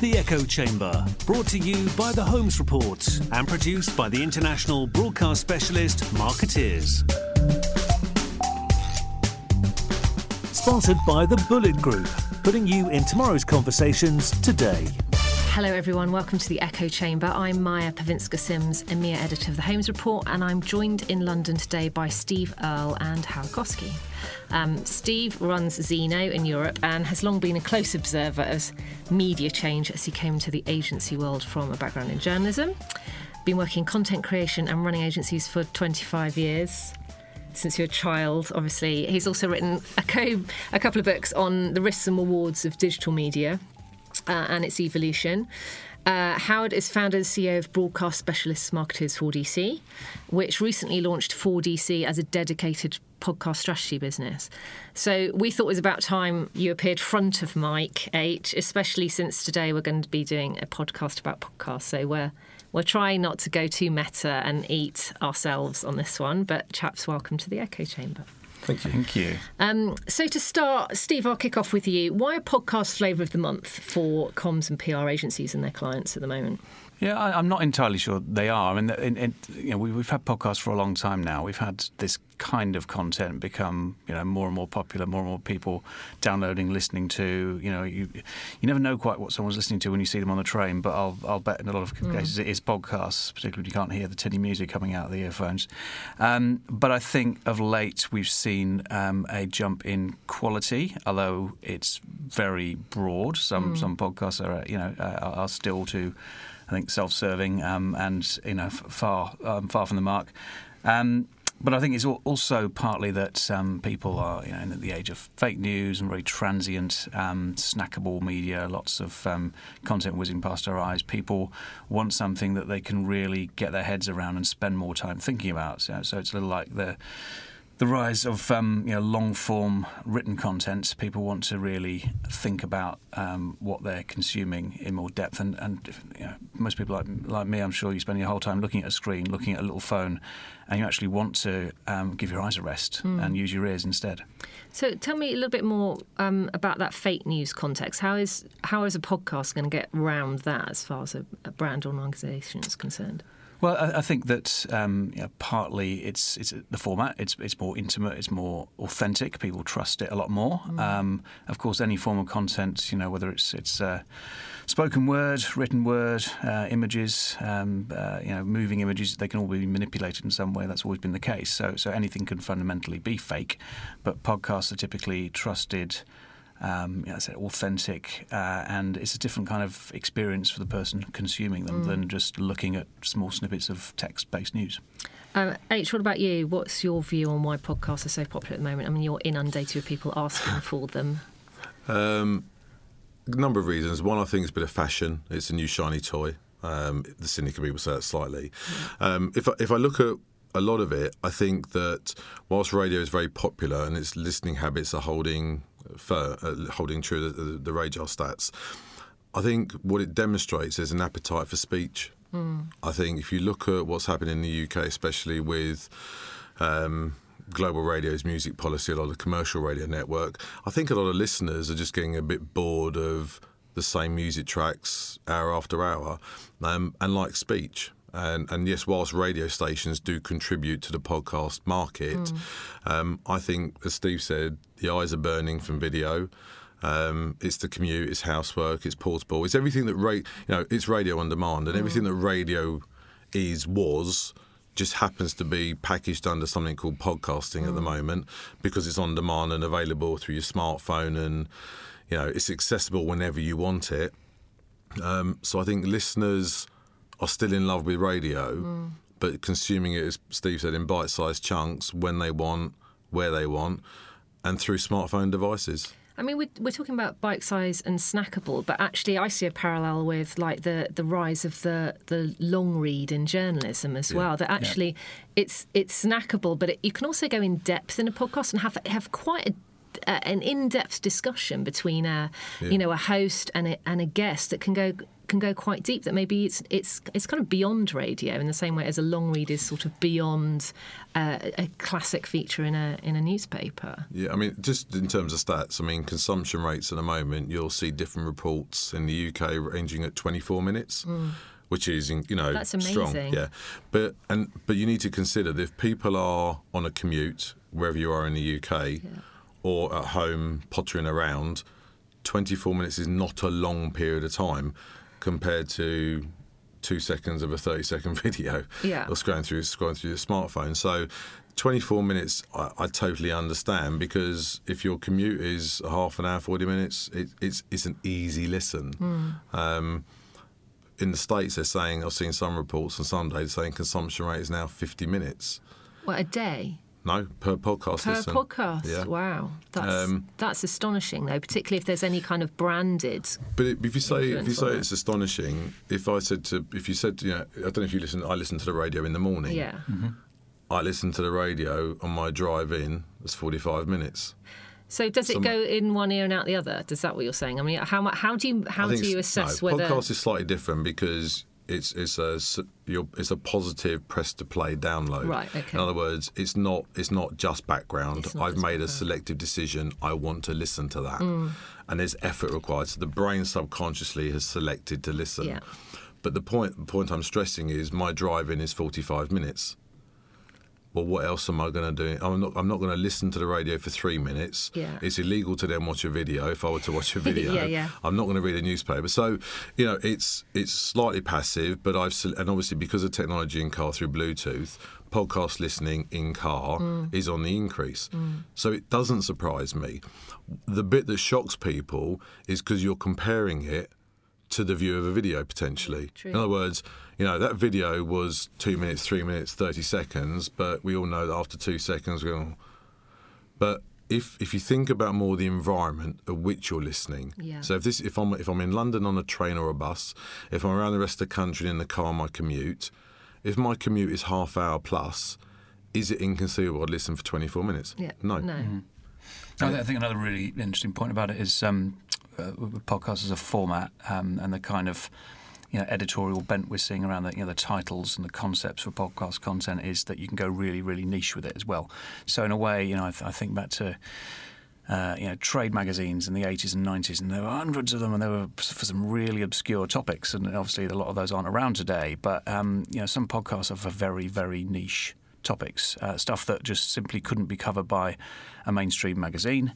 The Echo Chamber, brought to you by The Holmes Report and produced by the international broadcast specialist Markettiers. Sponsored by The Bulleit Group, putting you in tomorrow's conversations today. Hello, everyone. Welcome to the Echo Chamber. I'm Maja Pawinska Sims, EMEA editor of the Holmes Report, and I'm joined in London today by Steve Earl and Hal Kosky. Um, Steve runs Zeno in Europe and has long been a close observer of media change as he came to the agency world from a background in journalism. Been working in content creation and running agencies for 25 years since you're a child, obviously. He's also written a, co- a couple of books on the risks and rewards of digital media uh, and its evolution. Uh, Howard is founder and CEO of broadcast Specialists Markettiers 4DC, which recently launched 4DC as a dedicated podcast strategy business. So we thought it was about time you appeared front of mic, H, especially since today we're going to be doing a podcast about podcasts. So we're we're trying not to go too meta and eat ourselves on this one, but chaps, welcome to the Echo Chamber. Thank you. Thank you. Um, so to start, Steve, I'll kick off with you. Why a podcast flavour of the month for comms and PR agencies and their clients at the moment? Yeah, I, am not entirely sure they are. I mean, in, in, you know, we, have had podcasts for a long time now. We've had this kind of content become, you know, more and more popular. More and more people downloading, listening to. You know, you you never know quite what someone's listening to when you see them on the train. But I'll I'll bet in a lot of mm. cases it is podcasts, particularly when you can't hear the tinny music coming out of the earphones. Um, but I think of late we've seen um, a jump in quality, although it's very broad. Some mm. some podcasts are you know uh, are still to I think self-serving um, and you know far um, far from the mark. Um, but I think it's also partly that um, people are you know, in the age of fake news and very transient, um, snackable media, lots of um, content whizzing past our eyes. People want something that they can really get their heads around and spend more time thinking about. So, so it's a little like the the rise of um, you know, long form written content, people want to really think about um, what they're consuming in more depth. And, and you know, most people like, like me, I'm sure you spend your whole time looking at a screen, looking at a little phone, and you actually want to um, give your eyes a rest mm. and use your ears instead. So tell me a little bit more um, about that fake news context. How is how is a podcast going to get around that as far as a, a brand or an organisation is concerned? Well, I, I think that um, you know, partly it's it's the format. It's it's more intimate. It's more authentic. People trust it a lot more. Mm. Um, of course, any form of content, you know, whether it's it's uh, spoken word, written word, uh, images, um, uh, you know, moving images, they can all be manipulated in some way. That's always been the case. So so anything can fundamentally be fake, but podcasts are typically trusted um, you know, authentic, uh, and it's a different kind of experience for the person consuming them mm. than just looking at small snippets of text-based news. Um, H, what about you? What's your view on why podcasts are so popular at the moment? I mean, you're inundated with people asking for them. Um, a number of reasons. One, I think it's a bit of fashion. It's a new shiny toy. Um, the cynical people say that slightly. Um, if I, if I look at a lot of it, I think that whilst radio is very popular and its listening habits are holding for uh, holding true the, the, the RAJAR stats. I think what it demonstrates is an appetite for speech. Mm. I think if you look at what's happening in the UK, especially with um, Global Radio's music policy, a lot of the commercial radio network, I think a lot of listeners are just getting a bit bored of the same music tracks hour after hour um, and like speech. And, and, yes, whilst radio stations do contribute to the podcast market, mm. um, I think, as Steve said, the eyes are burning from video. Um, it's the commute, it's housework, it's portable, it's everything that ra- you know, it's radio on demand, and mm. everything that radio is was just happens to be packaged under something called podcasting mm. at the mm. moment because it's on demand and available through your smartphone, and you know, it's accessible whenever you want it. Um, so I think listeners are still in love with radio, mm. but consuming it, as Steve said, in bite sized chunks when they want, where they want, and through smartphone devices. I mean, we're, we're talking about bite size and snackable, but actually, I see a parallel with like the, the rise of the, the long read in journalism as yeah. well. That actually, yeah. it's it's snackable, but it, you can also go in depth in a podcast and have have quite a uh, an in-depth discussion between a yeah. you know a host and a, and a guest that can go can go quite deep. That maybe it's it's it's kind of beyond radio in the same way as a long read is sort of beyond uh, a classic feature in a in a newspaper. Yeah, I mean, just in terms of stats, I mean, consumption rates at the moment, you'll see different reports in the UK ranging at 24 minutes. Which is, you know, That's strong. Yeah, but and but you need to consider that if people are on a commute wherever you are in the UK, or at home pottering around, 24 minutes is not a long period of time compared to two seconds of a 30 second video Yeah. or scrolling through scrolling through your smartphone. So 24 minutes I, I totally understand because if your commute is a half an hour, 40 minutes, it, it's it's an easy listen. Um, in the States, they're saying, I've seen some reports on some days saying consumption rate is now 50 minutes. What a day No, per podcast per listen. podcast. Yeah. Wow, that's Um, that's astonishing though, particularly if there's any kind of branded. But if you say if you say on it. it's astonishing, if I said to if you said you know I don't know if you listen I listen to the radio in the morning. Yeah. I listen to the radio on my drive in. It's forty five minutes. So does it Some- go in one ear and out the other? Does that what you're saying? I mean, how mu- how do you how do you assess no, whether podcast is slightly different because it's it's a it's a positive press to play download. Right, okay. In other words, it's not it's not just background. Not I've just made a selective decision. I want to listen to that, Mm. and there's effort required. So the brain subconsciously has selected to listen. Yeah. But the point the point I'm stressing is my drive in is 45 minutes. Well, what else am I going to do? I'm not. I'm not going to listen to the radio for three minutes. Yeah. It's illegal to then watch a video. If I were to watch a video, Yeah, yeah. I'm not going to read a newspaper. So, you know, it's it's slightly passive, but I've and obviously because of technology in car through Bluetooth, podcast listening in car Mm. is on the increase. So it doesn't surprise me. The bit that shocks people is because you're comparing it to the view of a video potentially. True. In other words, you know, that video was two minutes, three minutes, 30 seconds, but we all know that after two seconds, we're going, but if if you think about more the environment of which you're listening, Yeah. so if this if I'm if I'm in London on a train or a bus, if I'm around the rest of the country in the car on my commute, if my commute is half hour plus, is it inconceivable I'd listen for 24 minutes? yeah No. no I thi- I think another really interesting point about it is um, uh, podcasts as a format um, and the kind of you know editorial bent we're seeing around the you know the titles and the concepts for podcast content is that you can go really really niche with it as well. So in a way, you know, I, th- I think back to. Uh, you know, trade magazines in the 80s and 90s, and there were hundreds of them, and they were for some really obscure topics. And obviously, a lot of those aren't around today. But um, you know, some podcasts are for very, very niche topics, uh, stuff that just simply couldn't be covered by a mainstream magazine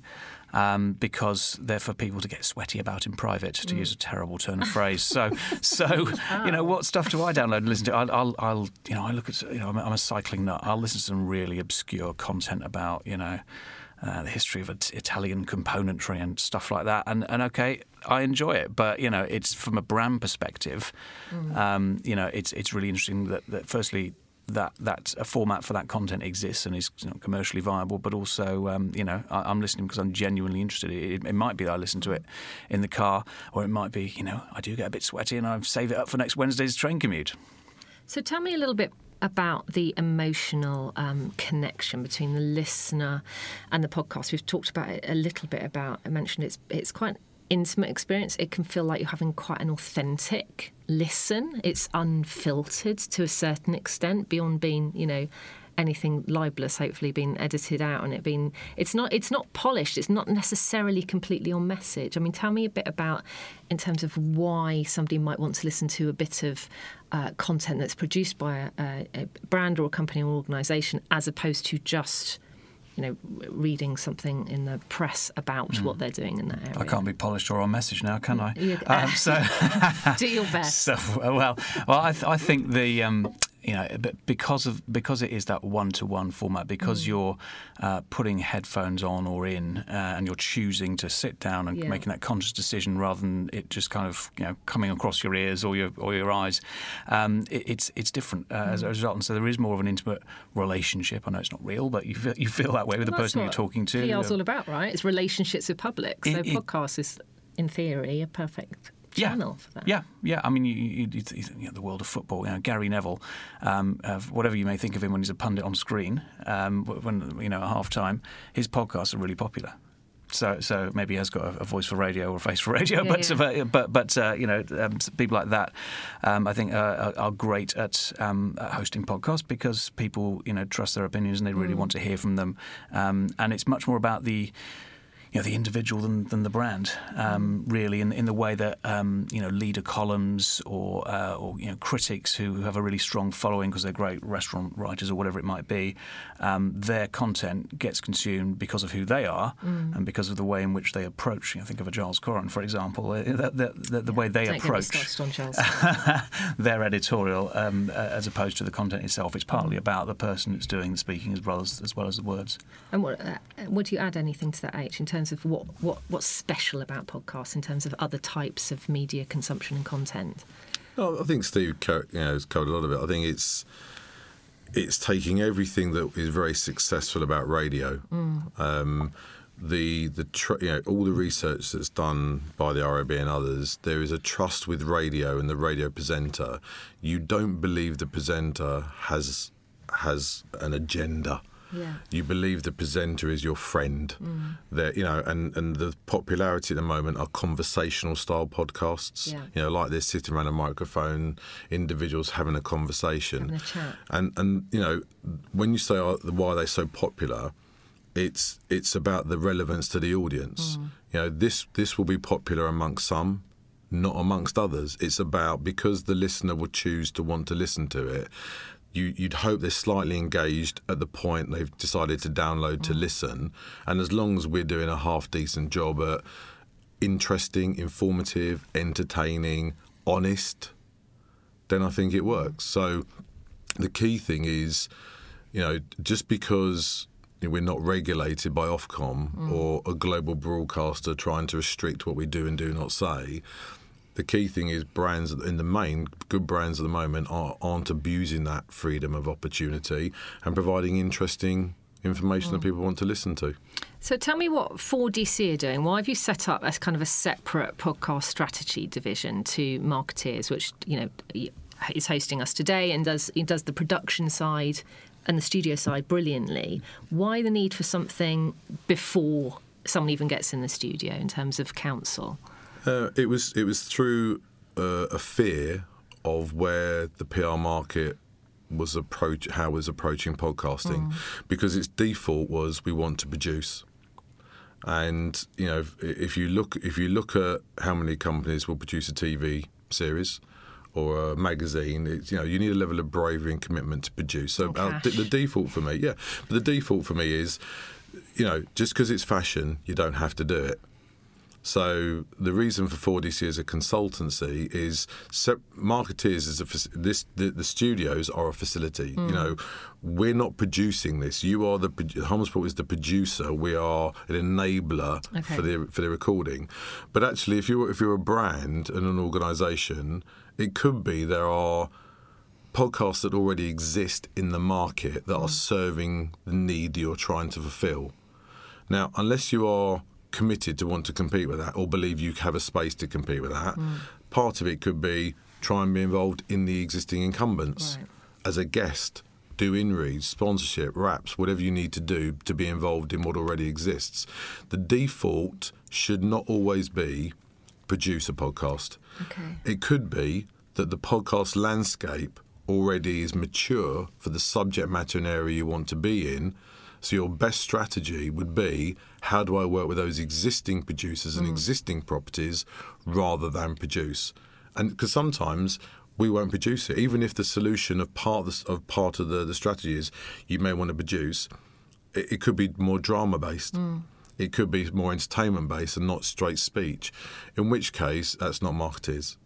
um, because they're for people to get sweaty about in private, to use a terrible turn of phrase. So, so you know, what stuff do I download and listen to? I'll, I'll, I'll you know, I look at, you know, I'm a, I'm a cycling nut. I'll listen to some really obscure content about, you know. Uh, the history of it- Italian componentry and stuff like that, and and okay, I enjoy it, but you know, it's from a brand perspective, um, you know, it's it's really interesting that, that firstly that that a format for that content exists and is you know, commercially viable, but also um, you know I, I'm listening because I'm genuinely interested. It, it might be that I listen to it in the car, or it might be you know I do get a bit sweaty and I save it up for next Wednesday's train commute. So tell me a little bit about the emotional um, connection between the listener and the podcast. We've talked about it a little bit about. I mentioned it's it's quite intimate experience. It can feel like you're having quite an authentic listen. It's unfiltered to a certain extent, beyond being you know anything libelous hopefully being edited out and it being it's not it's not polished it's not necessarily completely on message i mean tell me a bit about in terms of why somebody might want to listen to a bit of uh, content that's produced by a, a brand or a company or organisation as opposed to just you know reading something in the press about what they're doing in that area I can't be polished or on message now, can I? You- Um, so. do your best So well, well, I, th- I think the um, you know but because of because it is that one to one format, because you're uh, putting headphones on or in, uh, and you're choosing to sit down and Yeah. making that conscious decision rather than it just kind of you know coming across your ears or your or your eyes. Um, it, it's it's different uh, as a result, and so there is more of an intimate relationship. I know it's not real, but you feel, you feel that way with the Well, that's person you're talking to. PR's all about, right? It's relationships with public. So It- it- podcast is, in theory, a perfect channel for that. Yeah, yeah. I mean, you, you, you, know, the world of football. You know, Gary Neville, um, uh, whatever you may think of him when he's a pundit on screen, um, when you know at half time, his podcasts are really popular. so so maybe he has got a, a voice for radio or a face for radio, Yeah, but, yeah. but but but uh, you know um, people like that, um, I think uh, are, are great at, um, at hosting podcasts because people you know trust their opinions and they Mm. really want to hear from them, um, and it's much more about the you know the individual than, than the brand, um, really, in in the way that um, you know leader columns or uh, or you know critics who have a really strong following because they're great restaurant writers or whatever it might be, um, their content gets consumed because of who they are and because of the way in which they approach. You know, think of a Giles Coren, for example, uh, the, the, the, the way they Don't get me approach their editorial um, as opposed to the content itself. It's partly about the person that's doing the speaking as well as as well as the words. And what uh, would you add anything to that, H, in terms of what, what what's special about podcasts in terms of other types of media consumption and content? No, I think Steve co- you know, has covered a lot of it. I think it's it's taking everything that is very successful about radio, um, the the tr- you know all the research that's done by the RAB and others. There is a trust with radio and the radio presenter. You don't believe the presenter has has an agenda. Yeah. You believe the presenter is your friend. That you know, and and the popularity at the moment are conversational style podcasts. Yeah. You know, like this sitting around a microphone, individuals having a conversation. Having a chat. And and you know, when you say uh, why are they so popular, it's it's about the relevance to the audience. Mm. You know, this this will be popular amongst some, not amongst others. It's about because the listener will choose to want to listen to it. You, you'd hope they're slightly engaged at the point they've decided to download to mm. listen, and as long as we're doing a half decent job at interesting, informative, entertaining, honest, then I think it works. So the key thing is, you know, just because we're not regulated by Ofcom mm. or a global broadcaster trying to restrict what we do and do not say, the key thing is brands in the main, good brands at the moment are, aren't abusing that freedom of opportunity and providing interesting information that hmm. people want to listen to. So tell me what 4DC are doing. Why have you set up as kind of a separate podcast strategy division to Markettiers, which you know is hosting us today and does it does the production side and the studio side brilliantly. Why the need for something before someone even gets in the studio in terms of counsel? Uh, it was it was through uh, a fear of where the PR market was approach how it was approaching podcasting. Because its default was we want to produce. And you know if, if you look if you look at how many companies will produce a TV series or a magazine it's, you know you need a level of bravery and commitment to produce. So And our, cash. the, the default for me yeah. But the default for me is you know just because it's fashion you don't have to do it so the reason for 4DC as a consultancy is Markettiers is a this the, the studios are a facility. You hmm. know, we're not producing this. You are the Holmes Report is the producer. We are an enabler Okay. for the for the recording. But actually, if you are if you're a brand and an organisation, it could be there are podcasts that already exist in the market that are hmm. serving the need that you're trying to fulfil. Now, unless you are committed to want to compete with that or believe you have a space to compete with that, mm. part of it could be try and be involved in the existing incumbents Right. as a guest. Do in reads, sponsorship, raps, whatever you need to do to be involved in what already exists. The default should not always be produce a podcast. Okay. It could be that the podcast landscape already is mature for the subject matter and area you want to be in. So your best strategy would be how do I work with those existing producers and mm. existing properties rather than produce? And because sometimes we won't produce it, even if the solution of part of, the, of part of the, the strategy is you may want to produce, it, it could be more drama based. Mm. It could be more entertainment based and not straight speech. In which case, that's not Markettiers.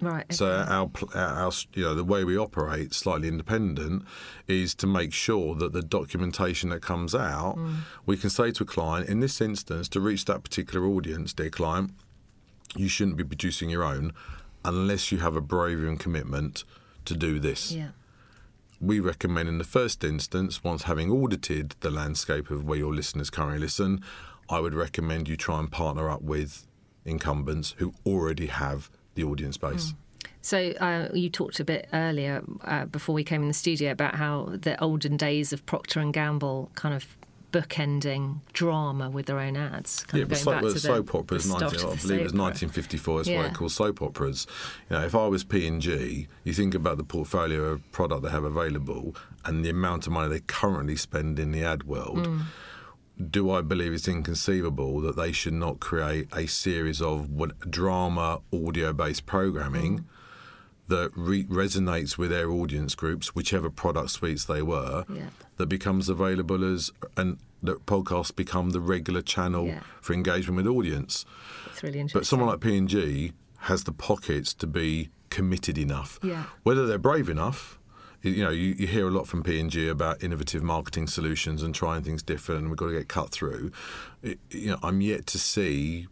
Right. So okay. our, our, our, you know, the way we operate, slightly independent, is to make sure that the documentation that comes out, mm. we can say to a client, in this instance, to reach that particular audience, dear client, you shouldn't be producing your own unless you have a bravery and commitment to do this. yeah. We recommend in the first instance, once having audited the landscape of where your listeners currently listen, I would recommend you try and partner up with incumbents who already have the audience base. So uh, you talked a bit earlier uh, before we came in the studio about how the olden days of Procter and Gamble kind of bookending drama with their own ads. Kind Yeah, of but going so, back well, to the- soap operas, the 19, I believe it was 1954. That's why Yeah. they call soap operas. You know, if I was P and G, you think about the portfolio of product they have available and the amount of money they currently spend in the ad world. Mm. Do I believe it's inconceivable that they should not create a series of what, drama audio-based programming? Mm. That re- resonates with their audience groups, whichever product suites they were, Yeah. that becomes available as and that podcasts become the regular channel Yeah. for engagement with audience. It's really interesting. But someone like P and G has the pockets to be committed enough. Yeah. Whether they're brave enough, you- you know, you, you hear a lot from P and G about innovative marketing solutions and trying things different, and we've got to get cut through. It, you know, I'm yet to see,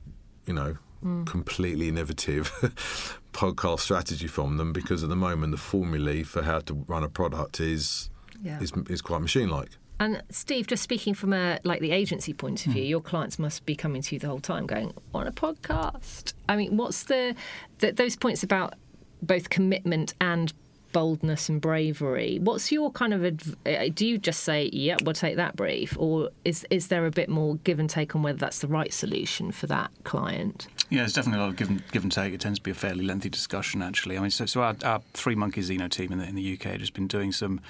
you know, Mm. completely innovative podcast strategy from them because at the moment the formulae for how to run a product is Yeah. is, is quite machine-like. And Steve, just speaking from a like the agency point Hmm. of view, your clients must be coming to you the whole time, going on a podcast. I mean, what's the, the those points about both commitment and boldness and bravery? What's your kind of adv- uh, do you just say, "Yeah, we'll take that brief," or is is there a bit more give and take on whether that's the right solution for that client? Yeah, there's definitely a lot of give and, give and take. It tends to be a fairly lengthy discussion, actually. I mean, so, so our, our Three Monkeys Zeno team in the, in the UK has been doing some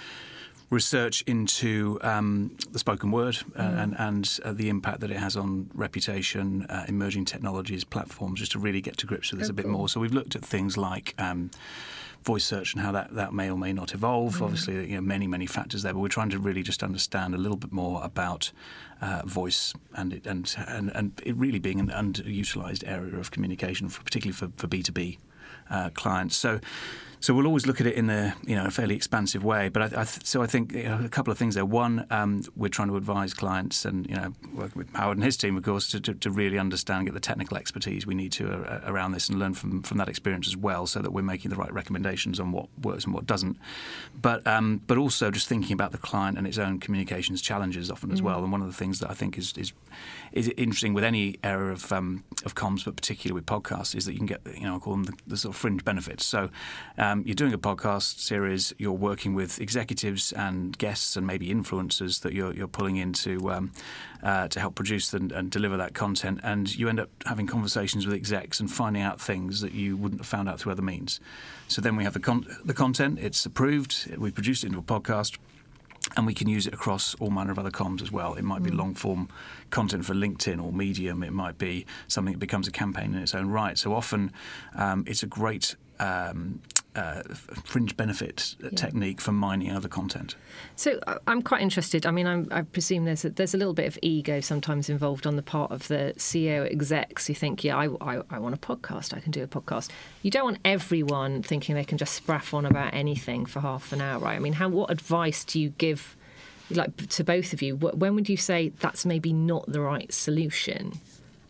research into um, the spoken word uh, and, and uh, the impact that it has on reputation, uh, emerging technologies, platforms, just to really get to grips with this Oh, a bit more. So we've looked at things like. Um, Voice search and how that, that may or may not evolve. Obviously, you know many many factors there, but we're trying to really just understand a little bit more about uh, voice and it, and and and it really being an underutilized area of communication, for, particularly for for B two B uh, clients. So. So we'll always look at it in a you know a fairly expansive way, but I, I th- so I think you know, a couple of things there. One, um, we're trying to advise clients and you know working with Howard and his team, of course, to, to, to really understand, get the technical expertise we need to uh, around this, and learn from from that experience as well, so that we're making the right recommendations on what works and what doesn't. But um, but also just thinking about the client and its own communications challenges often as well. And one of the things that I think is is is interesting with any area of um, of comms, but particularly with podcasts, is that you can get you know I call them the, the sort of fringe benefits. So um, you're doing a podcast series, you're working with executives and guests and maybe influencers that you're you're pulling into um, uh, to help produce and, and deliver that content, and you end up having conversations with execs and finding out things that you wouldn't have found out through other means. So then we have the con- the content, it's approved, we produce it into a podcast and we can use it across all manner of other comms as well. It might be long form content for LinkedIn or Medium. It might be something that becomes a campaign in its own right. So often, um, it's a great um, uh, fringe benefit technique for mining other content. So I- I'm quite interested. I mean, I'm, I presume there's a, there's a little bit of ego sometimes involved on the part of the CEO execs who think, yeah, I, I, I want a podcast. I can do a podcast. You don't want everyone thinking they can just spraff on about anything for half an hour, right? I mean, how what advice do you give, like to both of you? When would you say that's maybe not the right solution?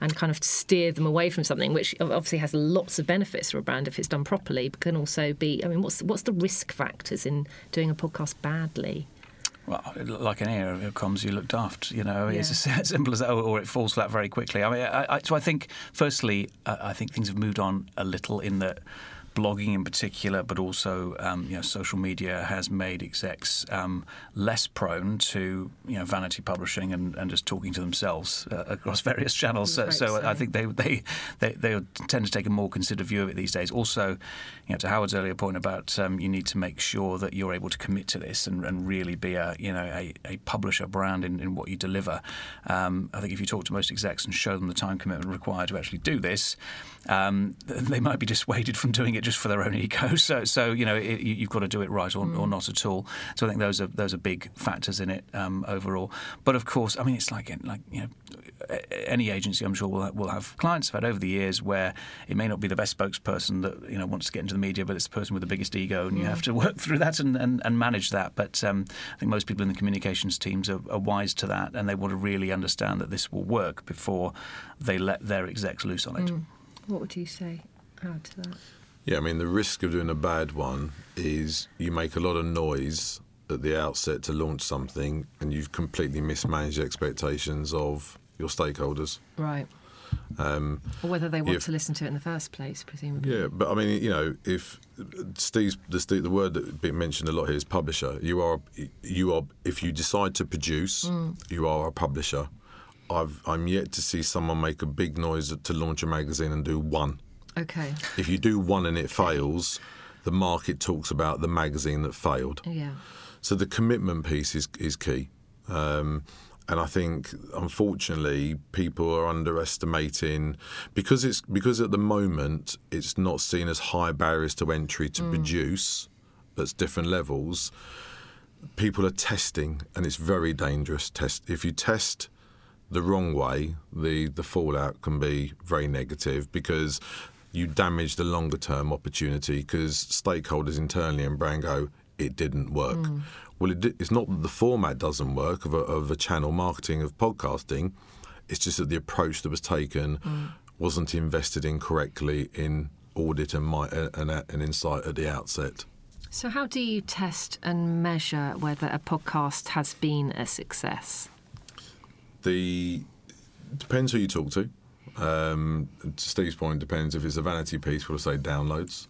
And kind of steer them away from something which obviously has lots of benefits for a brand if it's done properly, but can also be. I mean, what's what's the risk factors in doing a podcast badly? Well, like an area of comms, you look daft. You know, it's as simple as that, or- or it falls flat very quickly. I mean, I, I, so I think, firstly, uh, I think things have moved on a little in that blogging in particular, but also um, you know, social media has made execs um, less prone to you know vanity publishing and, and just talking to themselves uh, across various channels. So, so so- I think they, they they they tend to take a more considered view of it these days. Also, you know, to Howard's earlier point about um, you need to make sure that you're able to commit to this and, and really be a you know a, a publisher brand in, in what you deliver. Um, I think if you talk to most execs and show them the time commitment required to actually do this, um, they might be dissuaded from doing it just for their own ego. So so you know it, you- you've got to do it right or, or not at all. So I think those are those are big factors in it um, overall. But of course, I mean it's like like you know any agency I'm sure will will have clients I've had over the years where it may not be the best spokesperson that you know wants to get into the media, but it's the person with the biggest ego, and you have to work through that and, and, and manage that. But um, I think most people in the communications teams are, are wise to that, and they want to really understand that this will work before they let their execs loose on it. What would you say? Add to that? Yeah, I mean, the risk of doing a bad one is you make a lot of noise at the outset to launch something and you've completely mismanaged the expectations of your stakeholders. Right. Um, or whether they want if- to listen to it in the first place, presumably. yeah, but I mean, you know, if Steve's the, Steve, the word that's been mentioned a lot here is publisher. You are you are if you decide to produce, you are a publisher. I've I'm yet to see someone make a big noise to launch a magazine and do one. Okay. If you do one and it fails, the market talks about the magazine that failed. Yeah. So the commitment piece is is key, um, and I think unfortunately people are underestimating because it's because at the moment it's not seen as high barriers to entry to produce at different levels. People are testing, and it's very dangerous. Test if you test the wrong way, the the fallout can be very negative because you damage the longer term opportunity because stakeholders internally and brand go, it didn't work. Mm. Well, it, it's not that the format doesn't work of a, of a channel marketing of podcasting. It's just that the approach that was taken mm. wasn't invested in correctly in audit and, my, and, and insight at the outset. So, how do you test and measure whether a podcast has been a success? The depends who you talk to. Um, to Steve's point, depends if it's a vanity piece. We'll say downloads.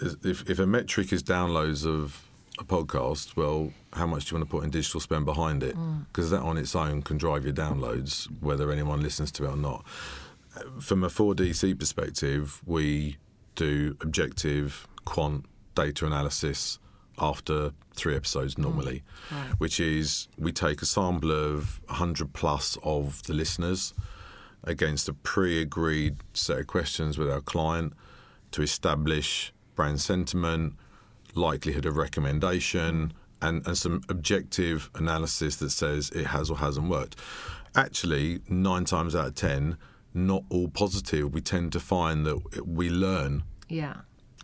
If if a metric is downloads of a podcast, well, how much do you want to put in digital spend behind it? Because that on its own can drive your downloads, whether anyone listens to it or not. From a 4DC perspective, we do objective quant data analysis after three episodes mm. normally, Right. which is we take a sample of 100 plus of the listeners against a pre agreed set of questions with our client to establish brand sentiment, likelihood of recommendation, and, and some objective analysis that says it has or hasn't worked. Actually, nine times out of ten, not all positive. We tend to find that we learn Yeah.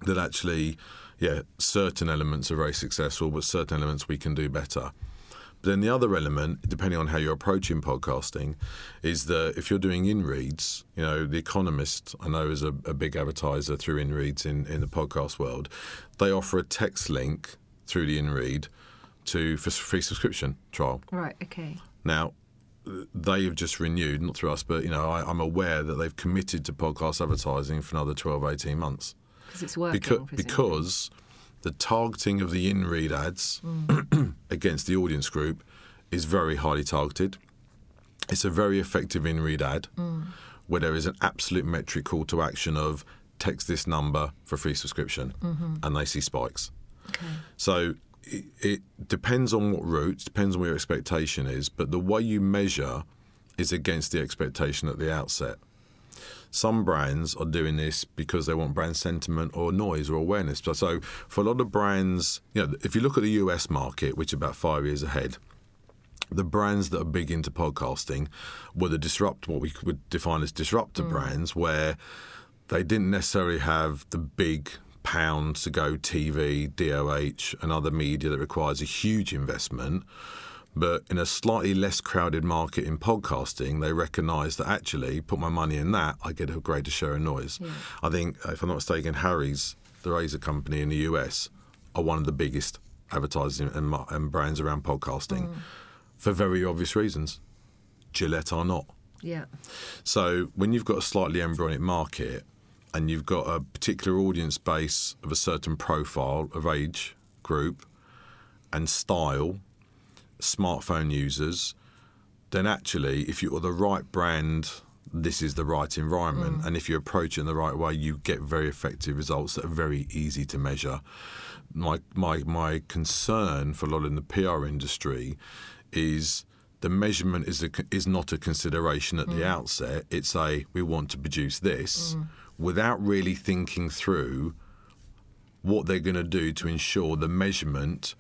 That actually, yeah, certain elements are very successful, but certain elements we can do better. But then the other element, depending on how you're approaching podcasting, is that if you're doing in reads, you know, The Economist, I know is a, a big advertiser through in reads in, in the podcast world. They offer a text link through the in read to for free subscription trial. Right. Okay. Now, they have just renewed, not through us, but you know, I, I'm aware that they've committed to podcast advertising for another 12, 18 months Because it's working. presumably. because the targeting of the in-read ads mm. against the audience group is very highly targeted. It's a very effective in-read ad mm. where there is an absolute metric call to action of text this number for free subscription, mm-hmm. and they see spikes. Okay. So it, it depends on what route, depends on what your expectation is, but the way you measure is against the expectation at the outset. Some brands are doing this because they want brand sentiment or noise or awareness. So- So for a lot of brands, you know, if you look at the US market, which is about five years ahead, the brands that are big into podcasting were the disrupt what we would define as disruptor mm. brands where they didn't necessarily have the big pound to go TV, DOH, and other media that requires a huge investment. But in a slightly less crowded market in podcasting, they recognise that actually, put my money in that, I get a greater share of noise. I think, if I'm not mistaken, Harry's, the razor company in the US, are one of the biggest advertising and, and brands around podcasting mm. for very obvious reasons. Gillette are not. Yeah. So when you've got a slightly embryonic market and you've got a particular audience base of a certain profile of age group and style, smartphone users, then actually, if you're the right brand, this is the right environment. Mm. And if you approach it in the right way, you get very effective results that are very easy to measure. My my my concern for a lot in the PR industry is the measurement is a, is not a consideration at the mm. outset. It's a we want to produce this mm. without really thinking through what they're going to do to ensure the measurement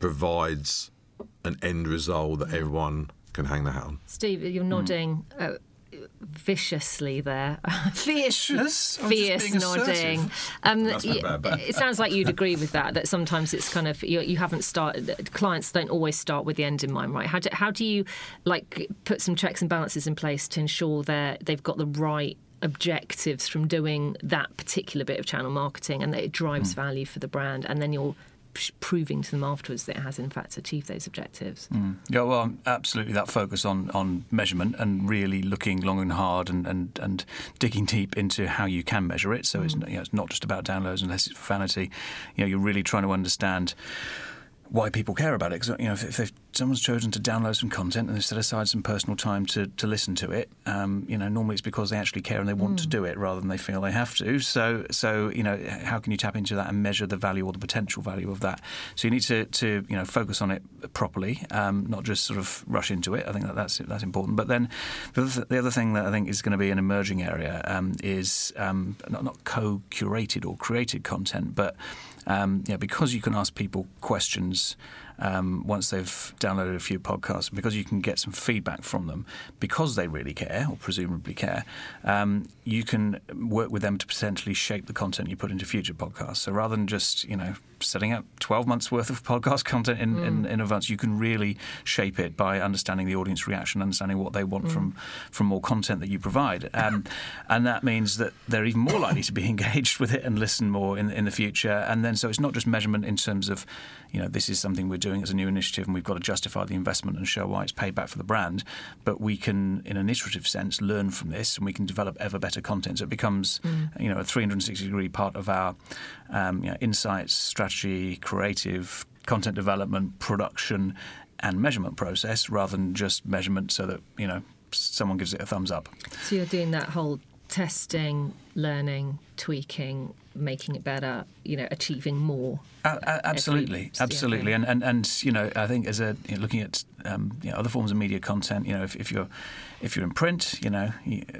provides an end result that everyone can hang their hat on. Steve, you're nodding uh, viciously there. Fierce, Vicious? I'm fierce nodding. assertive. Um, That's not y- bad, It sounds like you'd agree with that. That sometimes it's kind of you, you haven't started. Clients don't always start with the end in mind, right? How do, how do you like put some checks and balances in place to ensure they they've got the right objectives from doing that particular bit of channel marketing and that it drives value for the brand, and then you're proving to them afterwards that it has in fact achieved those objectives. Mm. Yeah, well, absolutely. That focus on, on measurement and really looking long and hard and, and, and digging deep into how you can measure it. So mm. it's, you know, it's not just about downloads unless it's for vanity. You know, you're really trying to understand why people care about it. Because you know, if, if, someone's chosen to download some content and they set aside some personal time to, to listen to it, um, you know, normally it's because they actually care and they want mm. to do it rather than they feel they have to. So, so you know, how can you tap into that and measure the value or the potential value of that? So you need to, to you know focus on it properly, um, not just sort of rush into it. I think that that's that's important. But then the other thing that I think is going to be an emerging area um, is um, not, not co-curated or created content, but um, you know, because you can ask people questions um, once they've downloaded a few podcasts, because you can get some feedback from them, because they really care or presumably care, um, you can work with them to potentially shape the content you put into future podcasts. So rather than just you know setting up 12 months worth of podcast content in, mm. in, in, advance, you can really shape it by understanding the audience reaction, understanding what they want mm. from from more content that you provide, um, and that means that they're even more likely to be engaged with it and listen more in in the future. And then so it's not just measurement in terms of you know this is something we're doing as a new initiative and we've got to justify the investment and show why it's paid back for the brand, but we can in an iterative sense learn from this and we can develop ever better content. So it becomes mm. you know a 360 degree part of our um, you know, insights strategy strategy, creative, content development, production, and measurement process rather than just measurement so that, you know, someone gives it a thumbs up. So you're doing that whole testing, learning, tweaking, making it better, you know, achieving more. Uh, absolutely, absolutely, and, and and you know, I think as a you know, looking at um, you know, other forms of media content, you know, if, if you're if you're in print, you know,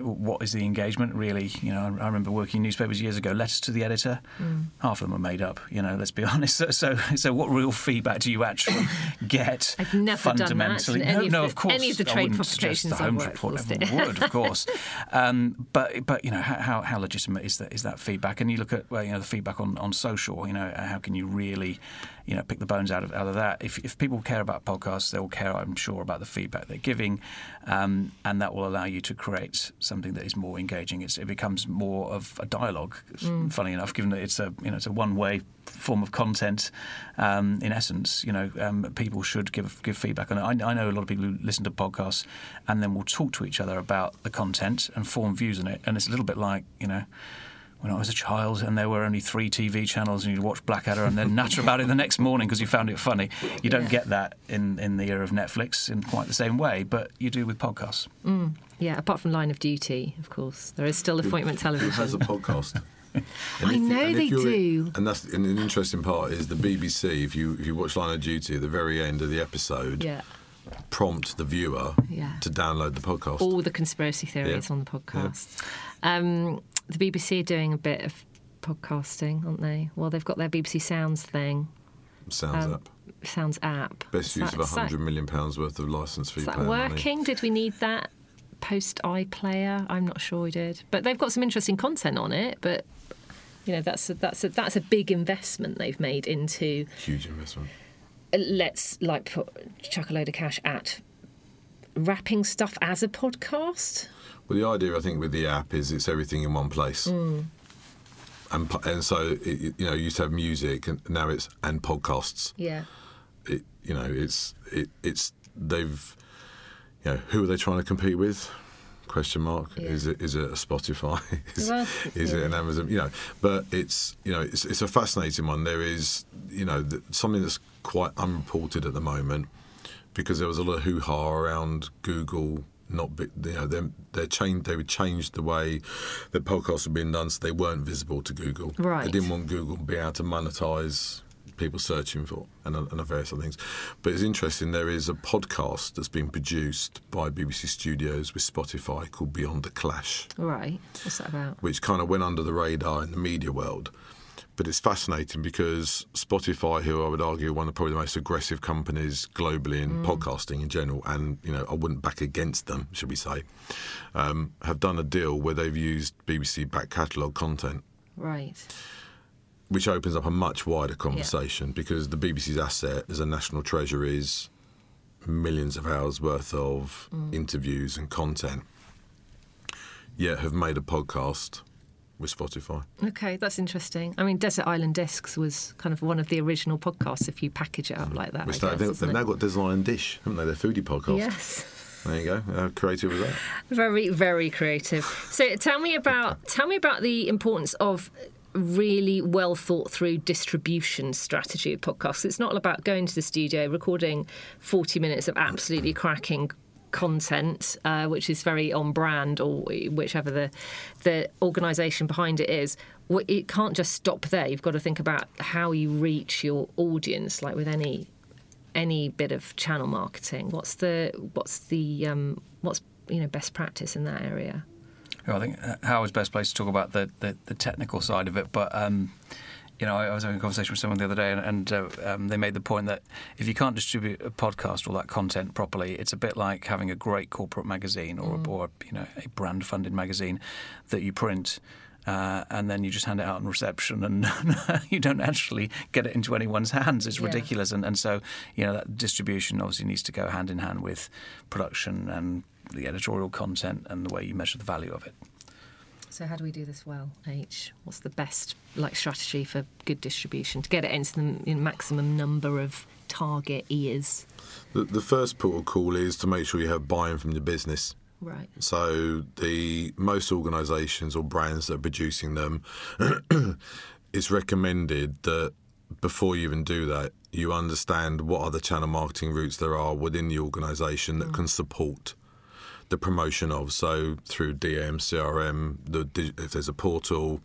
what is the engagement really? You know, I, remember working in newspapers years ago. Letters to the editor, mm. half of them are made up. You know, let's be honest. So, so, so what real feedback do you actually get? I've never fundamentally. done that. No, no, the, of course. Any of the trade publications the Holmes report, would, of course. Um, but but you know, how, how legitimate is that is that feedback? And you look at well, you know the feedback on, on social. You know, how can you really you know pick the bones out of out of that? If if people care about podcasts, they will care, I'm sure, about the feedback they're giving, um, and that will allow you to create something that is more engaging. It's, it becomes more of a dialogue. Mm. Funny enough, given that it's a you know it's a one way form of content. Um, in essence, you know, um, people should give give feedback on it. I, I, know a lot of people who listen to podcasts and then will talk to each other about the content and form views on it, and it's a little bit like you know when I was a child and there were only three TV channels and you'd watch Blackadder and then natter about it the next morning because you found it funny. You don't yeah. get that in, in the era of Netflix in quite the same way, but you do with podcasts. Mm. Yeah, apart from Line of Duty, of course. There is still appointment television. Who has a podcast? I know they do. And that's and an interesting part is the BBC. If you if you watch Line of Duty at the very end of the episode, yeah. prompt the viewer yeah. to download the podcast. All the conspiracy theories yeah. on the podcast. Um, the BBC are doing a bit of podcasting, aren't they? Well, they've got their BBC Sounds thing. Sounds um, app. Sounds app. Best is use that, of a hundred million pounds worth of license fee. Is that working? Money. Did we need that post iPlayer? I'm not sure we did, but they've got some interesting content on it. But you know, that's a, that's a, that's a big investment they've made into huge investment. Let's like put, chuck a load of cash at wrapping stuff as a podcast. Well, the idea I think with the app is it's everything in one place. Mm. And, and so it, you know you used to have music and now it's and podcasts yeah it, you know it's it, it's they've you know who are they trying to compete with question mark yeah. is it is it a spotify is, well, is yeah. it an amazon you know but it's you know it's, it's a fascinating one there is you know something that's quite unreported at the moment because there was a lot of hoo-ha around google not be, you know they they changed they would change the way that podcasts were being done so they weren't visible to Google. Right. They didn't want Google to be able to monetize people searching for and, and various other things. But it's interesting. There is a podcast that's been produced by BBC Studios with Spotify called Beyond the Clash. Right. What's that about? Which kind of went under the radar in the media world but it's fascinating because Spotify, who I would argue are one of probably the most aggressive companies globally in mm. podcasting in general, and you know I wouldn't back against them, should we say, um, have done a deal where they've used BBC back catalogue content. Right. Which opens up a much wider conversation yeah. because the BBC's asset as a national treasure is millions of hours worth of mm. interviews and content. Yet have made a podcast with Spotify. Okay, that's interesting. I mean, Desert Island Discs was kind of one of the original podcasts. If you package it up like that, they- guess, they've, they've it? now got Desert Island Dish, haven't they? Their foodie podcast. Yes. There you go. How creative was that? Very, very creative. So, tell me about tell me about the importance of really well thought through distribution strategy of podcasts. It's not all about going to the studio, recording forty minutes of absolutely cracking content, uh, which is very on brand, or whichever the the organisation behind it is. It can't just stop there. You've got to think about how you reach your audience, like with any any bit of channel marketing. What's the what's the um, what's you know best practice in that area? Well, I think uh, Howard's best place to talk about the, the, the technical side of it, but um, you know, I, I was having a conversation with someone the other day, and, and uh, um, they made the point that if you can't distribute a podcast or that content properly, it's a bit like having a great corporate magazine or, or you know a brand-funded magazine that you print. Uh, and then you just hand it out in reception, and you don't actually get it into anyone's hands. It's Yeah. ridiculous, and and so you know that distribution obviously needs to go hand in hand with production and the editorial content and the way you measure the value of it. So how do we do this well, H? What's the best like strategy for good distribution to get it into the maximum number of target ears? The, the first port of call is to make sure you have buy-in from the business. Right. So the most organisations or brands that are producing them, it's recommended that before you even do that, you understand what other channel marketing routes there are within the organisation that mm. can support the promotion of. So through DM, CRM, the, if there's a portal,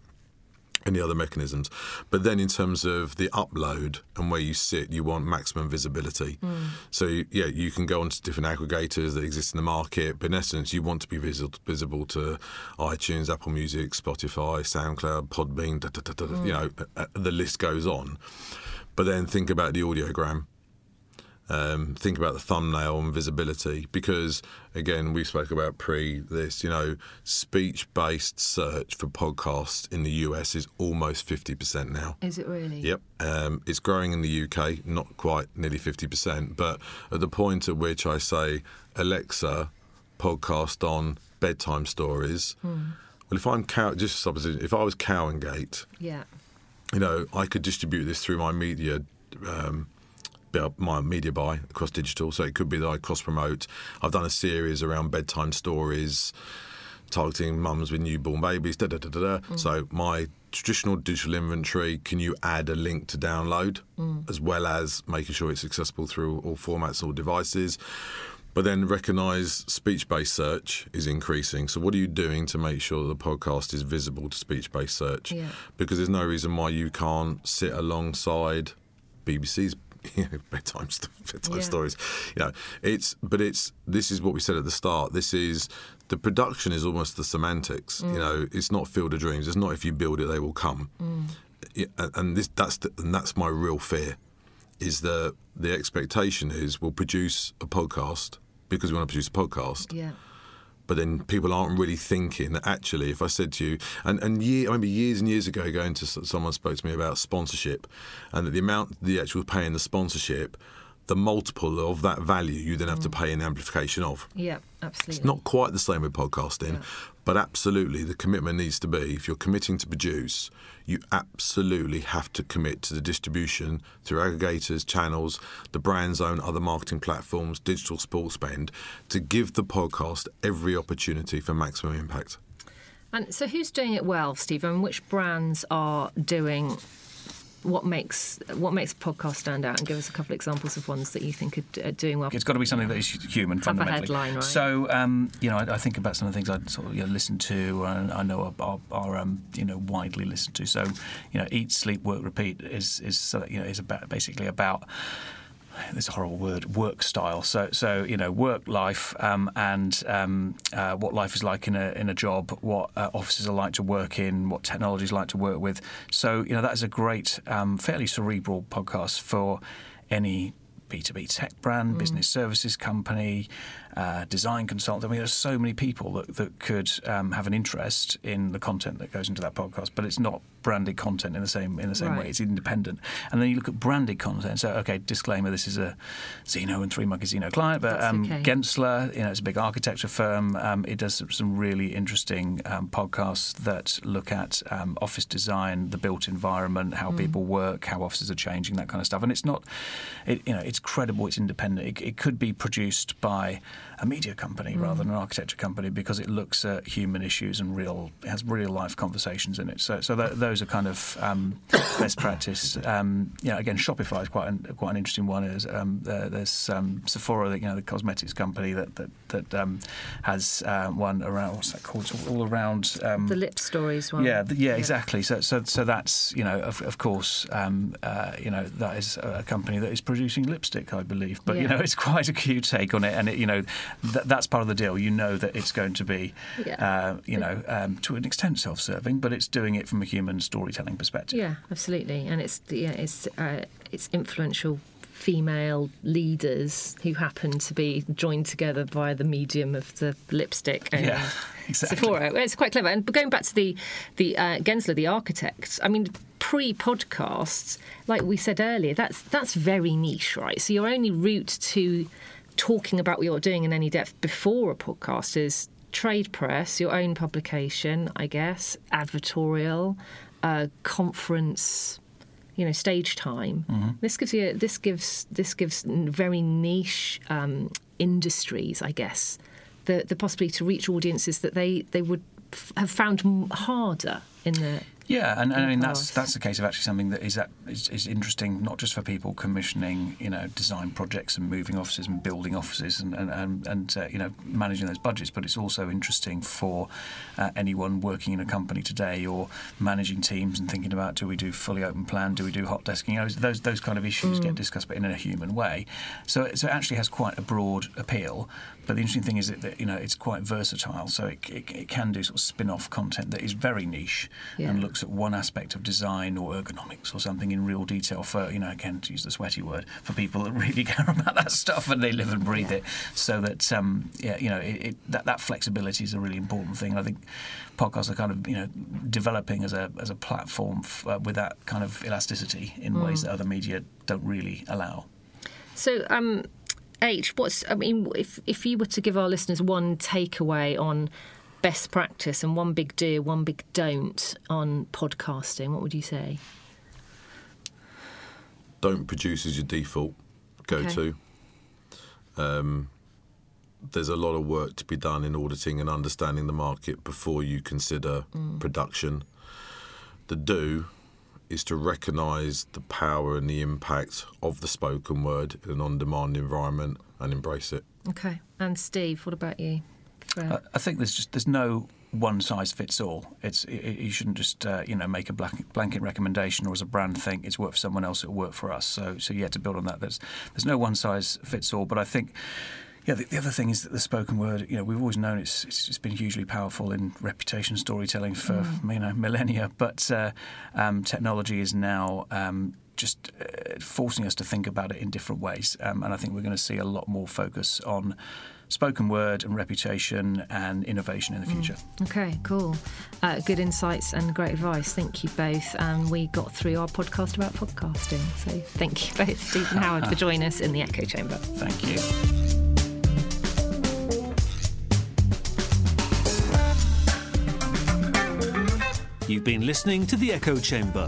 any other mechanisms. But then in terms of the upload and where you sit, you want maximum visibility. Hmm. So yeah, you can go onto different aggregators that exist in the market, but in essence, you want to be visible, visible to iTunes, Apple Music, Spotify, SoundCloud, Podbean, da, da, da, da, da, hmm. you know, the list goes on. But then think about the audiogram. Um, think about the thumbnail and visibility because again we spoke about pre this you know speech based search for podcasts in the US is almost 50% now Is it really? Yep, um, it's growing in the UK, not quite nearly fifty percent, but at the point at which I say Alexa, podcast on bedtime stories. Well, if I'm cow, just if I was Cow & Gate, Yeah. you know, I could distribute this through my media. Um, my media buy across digital, so it could be that I cross promote. I've done a series around bedtime stories, targeting mums with newborn babies. Da, da, da, da, da. Mm. So my traditional digital inventory, can you add a link to download, mm. as well as making sure it's accessible through all formats, all devices. But then recognise speech-based search is increasing. So what are you doing to make sure the podcast is visible to speech-based search? Yeah. Because there's no reason why you can't sit alongside BBC's you know, bedtime, bedtime Yeah. stories. You know, it's but it's this is what we said at the start. This is the production is almost the semantics. You mm. know, it's not field of dreams. It's not if you build it, they will come. Mm. Yeah, and- and this that's the, and that's my real fear is that the expectation is we'll produce a podcast because we want to produce a podcast Yeah. But then people aren't really thinking that actually if I said to you and and year, I remember years and years ago going to someone spoke to me about sponsorship and that the amount the actual pay paying the sponsorship the multiple of that value you then have to mm. pay in amplification of Yeah. Absolutely. it's not quite the same with podcasting, Yeah. but absolutely the commitment needs to be if you're committing to produce, you absolutely have to commit to the distribution through aggregators, channels, the brand's own other marketing platforms, digital sports spend to give the podcast every opportunity for maximum impact. And so, who's doing it well, mean, which brands are doing what makes what makes a podcast stand out? And give us a couple of examples of ones that you think are, are doing well. It's got to be something that is human, Have a fundamentally. headline, right? So, um, you know, I, I think about some of the things I sort of you know, listen to, and I know are, are, are um, you know widely listened to. So, you know, eat, sleep, work, repeat is is of, you know is about basically about this horrible word work style. So so you know work life um, and um, uh, what life is like in a in a job what uh, offices are like to work in what technologies like to work with. So you know that is a great um, fairly cerebral podcast for any B2B tech brand, business services company, uh, design consultant. I mean, there's so many people that, that could um, have an interest in the content that goes into that podcast, but it's not branded content in the same in the same Right. way. It's independent. And then you look at branded content. So, okay, disclaimer: this is a Zeno and Three Monkey Zeno client, but um, okay. Gensler, you know, it's a big architecture firm. Um, it does some really interesting um, podcasts that look at um, office design, the built environment, how people work, how offices are changing, that kind of stuff. And it's not, it, you know, it's credible, it's independent. It, it could be produced by a media company rather than an architecture company because it looks at human issues and real, has real life conversations in it. So, so tho- those are kind of um, best practice. Um, you know, again, Shopify is quite an, quite an interesting one. Is um, there, there's um, Sephora, the- you know, the cosmetics company that that, that um, has uh, one around what's that called? All around. Um, The lip stories one. yeah, th- yeah, exactly. So, so, so that's you know, of, of course, um, uh, you know, that is a company that is producing lipstick, I believe. But you know, it's quite a cute take on it, and it, you know, th- that's part of the deal. You know that it's going to be, Yeah. uh, you know, um, to an extent self-serving, but it's doing it from a human storytelling perspective. Yeah, absolutely, and it's yeah, it's uh, it's influential female leaders who happen to be joined together by the medium of the lipstick. And Yeah, exactly. Sephora. It's quite clever. And going back to the the uh, Gensler, the architect. I mean, pre-podcasts, like we said earlier, that's that's very niche, right? So your only route to talking about what you're doing in any depth before a podcast is trade press, your own publication, I guess, advertorial, uh, conference, you know, stage time. This gives you this gives this gives very niche um, industries, I guess, the the possibility to reach audiences that they they would f- have found harder in the Yeah, and, and I mean that's that's the case of actually something that is that is, is interesting not just for people commissioning you know design projects and moving offices and building offices and and and, and uh, you know managing those budgets, but it's also interesting for uh, anyone working in a company today or managing teams and thinking about do we do fully open plan, do we do hot desking, you know those those kind of issues Mm. get discussed, but in a human way. So so it actually has quite a broad appeal. But the interesting thing is that, that you know it's quite versatile, so it, it, it can do sort of spin-off content that is very niche Yeah. and looks at one aspect of design or ergonomics or something in real detail for you know again to use the sweaty word for people that really care about that stuff and they live and breathe it so that um, yeah you know it, it, that that flexibility is a really important thing and I think podcasts are kind of you know developing as a as a platform f- uh, with that kind of elasticity in ways that other media don't really allow. So, um, H, what's I mean, if if you were to give our listeners one takeaway on best practice and one big do, one big don't on podcasting, what would you say? Don't produce as your default go Okay. to. Um, there's a lot of work to be done in auditing and understanding the market before you consider production. The do is to recognise the power and the impact of the spoken word in an on demand environment and embrace it. Okay, and Steve, what about you? For- I- I think there's just there's no one size fits all. It's it, you shouldn't just uh, you know make a blanket, blanket recommendation or as a brand think it's worked for someone else, it'll work for us. So so yeah, to build on that, there's there's no one size fits all. But I think. Yeah, the, the other thing is that the spoken word, you know, we've always known it's, it's, it's been hugely powerful in reputation storytelling for you know millennia. But uh, um, technology is now um, just uh, forcing us to think about it in different ways, um, and I think we're going to see a lot more focus on spoken word and reputation and innovation in the future. Okay, cool. Uh, good insights and great advice. Thank you both. And we got through our podcast about podcasting. So thank you both, Steve and Howard, for joining us in the Echo Chamber. Thank you. You've been listening to The Echo Chamber.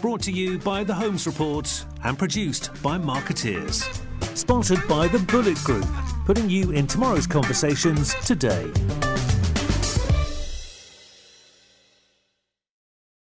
Brought to you by The Holmes Report and produced by Markettiers. Sponsored by The Bulleit Group, putting you in tomorrow's conversations today.